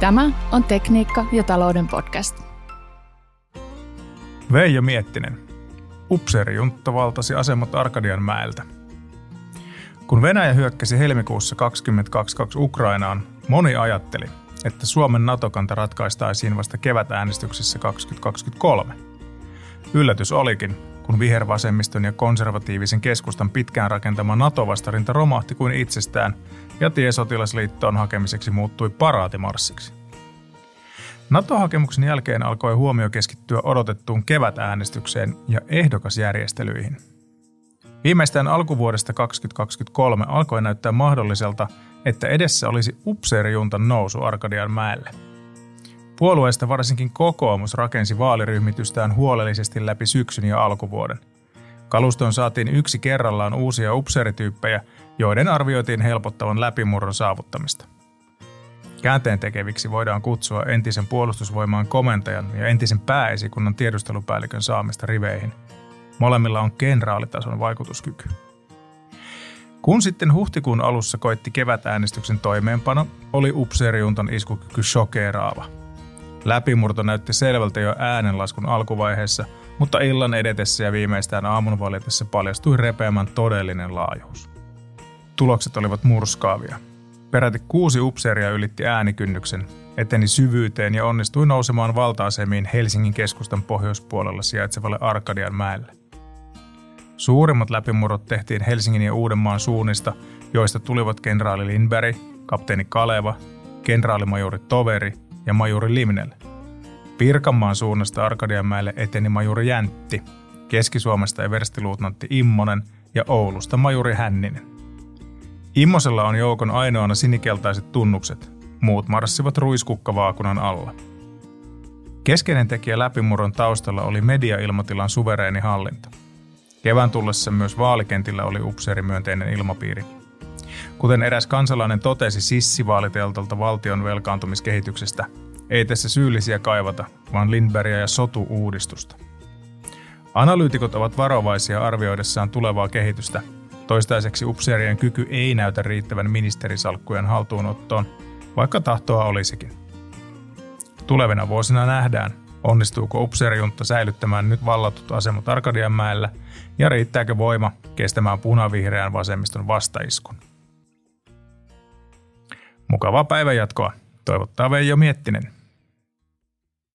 Tämä on Tekniikka ja talouden podcast. Veijo Miettinen. Upseerijuntta valtasi asemat Arkadian mäeltä. Kun Venäjä hyökkäsi helmikuussa 2022 Ukrainaan, moni ajatteli, että Suomen NATO-kanta ratkaistaisiin vasta kevätäänestyksessä 2023. Yllätys olikin, kun vihervasemmiston ja konservatiivisen keskustan pitkään rakentama NATO-vastarinta romahti kuin itsestään ja tie sotilasliittoon hakemiseksi muuttui paraatimarssiksi. NATO-hakemuksen jälkeen alkoi huomio keskittyä odotettuun kevätäänestykseen ja ehdokasjärjestelyihin. Viimeistään alkuvuodesta 2023 alkoi näyttää mahdolliselta, että edessä olisi upseerijuntan nousu Arkadian mäelle. Puolueesta varsinkin kokoomus rakensi vaaliryhmitystään huolellisesti läpi syksyn ja alkuvuoden. Kalustoon saatiin yksi kerrallaan uusia upseerityyppejä, joiden arvioitiin helpottavan läpimurron saavuttamista. Käänteen tekeviksi voidaan kutsua entisen puolustusvoimaan komentajan ja entisen pääesikunnan tiedustelupäällikön saamista riveihin. Molemmilla on kenraalitason vaikutuskyky. Kun sitten huhtikuun alussa koitti kevätäänestyksen toimeenpano, oli upseerijuntan iskukyky shokeeraava. Läpimurto näytti selvältä jo äänenlaskun alkuvaiheessa, mutta illan edetessä ja viimeistään aamun valitessa paljastui repeämän todellinen laajuus. Tulokset olivat murskaavia – Peräti kuusi upseeria ylitti äänikynnyksen, eteni syvyyteen ja onnistui nousemaan valta-asemiin Helsingin keskustan pohjoispuolella sijaitsevalle Arkadian mäelle. Suurimmat läpimurrot tehtiin Helsingin ja Uudenmaan suunnista, joista tulivat kenraali Lindberg, kapteeni Kaleva, kenraalimajuri Toveri ja majuri Limnel. Pirkanmaan suunnasta Arkadianmäelle eteni majuri Jäntti, Keski-Suomesta everstiluutnantti Immonen ja Oulusta majuri Hänninen. Immosella on joukon ainoana sinikeltaiset tunnukset. Muut marssivat ruiskukkavaakunan alla. Keskeinen tekijä läpimurron taustalla oli mediailmatilan suvereeni hallinta. Kevään tullessa myös vaalikentillä oli upseerimyönteinen ilmapiiri. Kuten eräs kansalainen totesi sissivaaliteltalta valtion velkaantumiskehityksestä, ei tässä syyllisiä kaivata, vaan Lindbergia ja sotu-uudistusta. Analyytikot ovat varovaisia arvioidessaan tulevaa kehitystä – Toistaiseksi upseerien kyky ei näytä riittävän ministerisalkkujen haltuunottoon, vaikka tahtoa olisikin. Tulevina vuosina nähdään, onnistuuko upseerijunta säilyttämään nyt vallatut asemat Arkadianmäellä ja riittääkö voima kestämään punavihreän vasemmiston vastaiskun. Mukavaa päivänjatkoa, toivottaa Veijo Miettinen.